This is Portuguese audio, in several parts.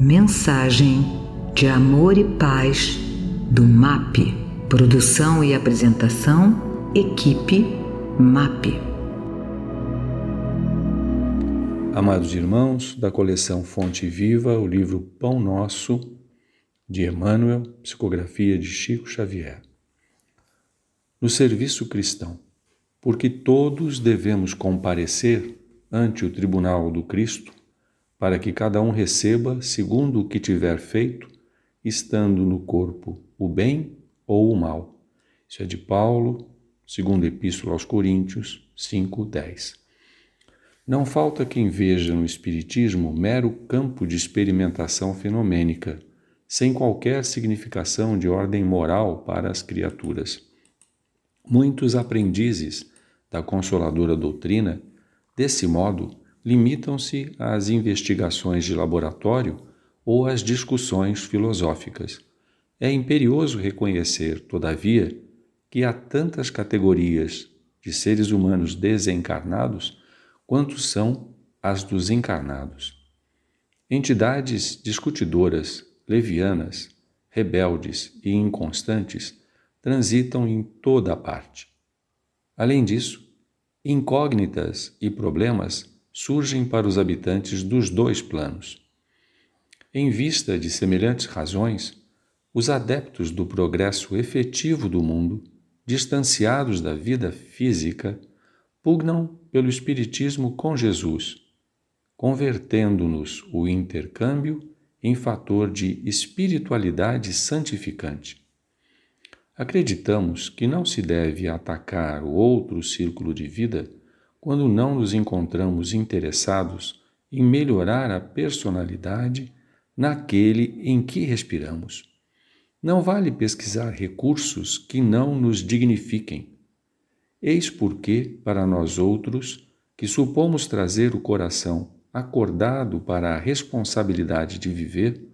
Mensagem de amor e paz do MAP. Produção e apresentação, equipe MAP. Amados irmãos, da coleção Fonte Viva, o livro Pão Nosso, de Emmanuel, psicografia de Chico Xavier. No serviço cristão, porque todos devemos comparecer ante o tribunal do Cristo para que cada um receba segundo o que tiver feito, estando no corpo o bem ou o mal. Isso é de Paulo, segundo Epístola aos Coríntios 5:10. Não falta quem veja no espiritismo mero campo de experimentação fenomênica, sem qualquer significação de ordem moral para as criaturas. Muitos aprendizes da consoladora doutrina, desse modo, limitam-se às investigações de laboratório ou às discussões filosóficas. É imperioso reconhecer, todavia, que há tantas categorias de seres humanos desencarnados quanto são as dos encarnados. Entidades discutidoras, levianas, rebeldes e inconstantes transitam em toda a parte. Além disso, incógnitas e problemas surgem para os habitantes dos dois planos. Em vista de semelhantes razões, os adeptos do progresso efetivo do mundo, distanciados da vida física, pugnam pelo Espiritismo com Jesus, convertendo-nos o intercâmbio em fator de espiritualidade santificante. Acreditamos que não se deve atacar o outro círculo de vida quando não nos encontramos interessados em melhorar a personalidade naquele em que respiramos. Não vale pesquisar recursos que não nos dignifiquem. Eis porque, para nós outros, que supomos trazer o coração acordado para a responsabilidade de viver,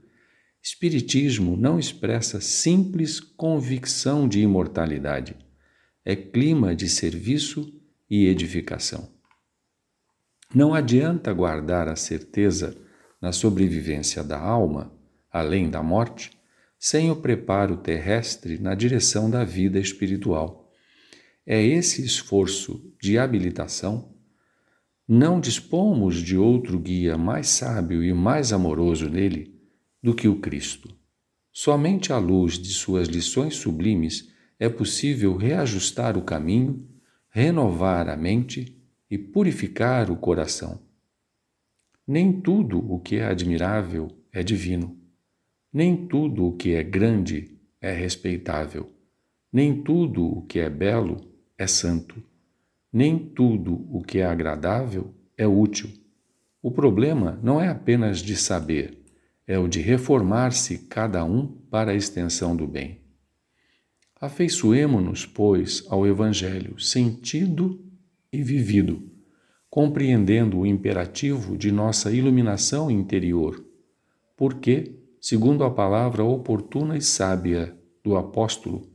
Espiritismo não expressa simples convicção de imortalidade, é clima de serviço e edificação. Não adianta guardar a certeza na sobrevivência da alma, além da morte, sem o preparo terrestre na direção da vida espiritual. É esse esforço de habilitação. Não dispomos de outro guia mais sábio e mais amoroso nele do que o Cristo. Somente à luz de suas lições sublimes é possível reajustar o caminho renovar a mente e purificar o coração. Nem tudo o que é admirável é divino, nem tudo o que é grande é respeitável, nem tudo o que é belo é santo, nem tudo o que é agradável é útil. O problema não é apenas de saber, é o de reformar-se cada um para a extensão do bem. Afeiçoemo-nos, pois, ao Evangelho sentido e vivido, compreendendo o imperativo de nossa iluminação interior, porque, segundo a palavra oportuna e sábia do apóstolo,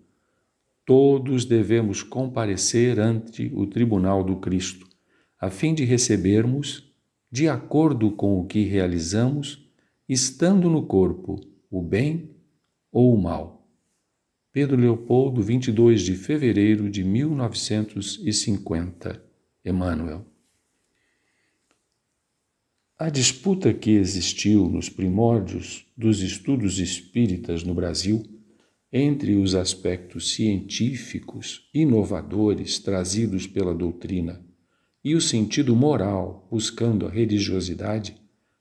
todos devemos comparecer ante o tribunal do Cristo, a fim de recebermos, de acordo com o que realizamos, estando no corpo, o bem ou o mal. Pedro Leopoldo, 22 de fevereiro de 1950. Emmanuel. A disputa que existiu nos primórdios dos estudos espíritas no Brasil entre os aspectos científicos inovadores trazidos pela doutrina e o sentido moral buscando a religiosidade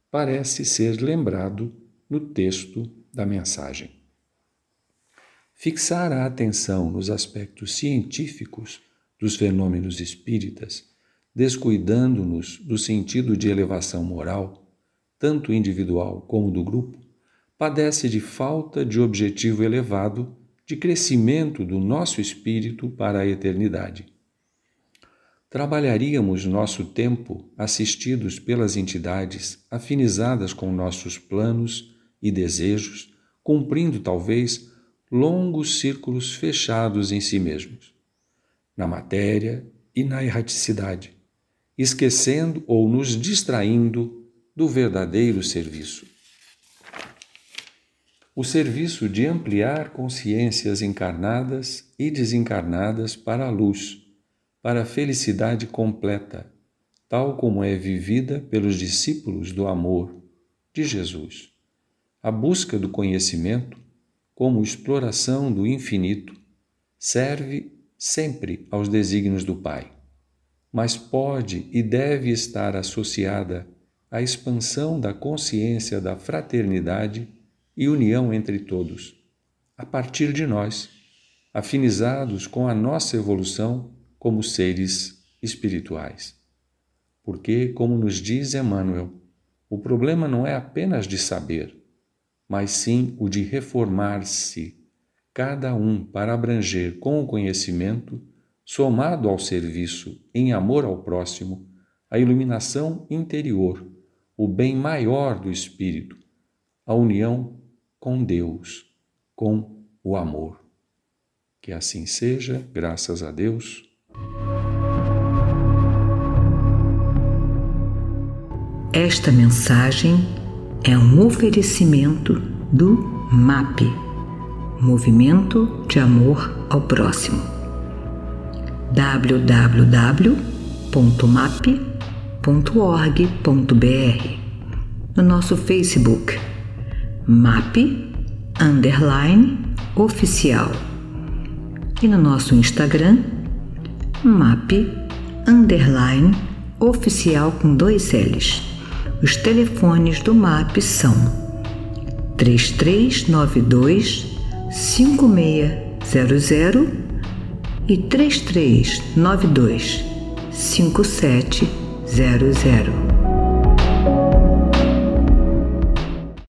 parece ser lembrado no texto da mensagem. Fixar a atenção nos aspectos científicos dos fenômenos espíritas, descuidando-nos do sentido de elevação moral, tanto individual como do grupo, padece de falta de objetivo elevado de crescimento do nosso espírito para a eternidade. Trabalharíamos nosso tempo assistidos pelas entidades afinizadas com nossos planos e desejos, cumprindo talvez longos círculos fechados em si mesmos, na matéria e na erraticidade, esquecendo ou nos distraindo do verdadeiro serviço. o serviço de ampliar consciências encarnadas e desencarnadas para a luz, para a felicidade completa, tal como é vivida pelos discípulos do amor de Jesus. A busca do conhecimento, como exploração do infinito, serve sempre aos desígnios do Pai, mas pode e deve estar associada à expansão da consciência da fraternidade e união entre todos, a partir de nós, afinizados com a nossa evolução como seres espirituais. Porque, como nos diz Emmanuel, o problema não é apenas de saber, mas sim o de reformar-se, cada um para abranger com o conhecimento, somado ao serviço em amor ao próximo, a iluminação interior, o bem maior do espírito, a união com Deus, com o amor. Que assim seja, graças a Deus. Esta mensagem é um oferecimento do MAP Movimento de Amor ao Próximo. www.map.org.br No nosso Facebook map underline oficial e no nosso Instagram map underline oficial com dois L's. Os telefones do MAP são 3392 5600 e 3392 5700.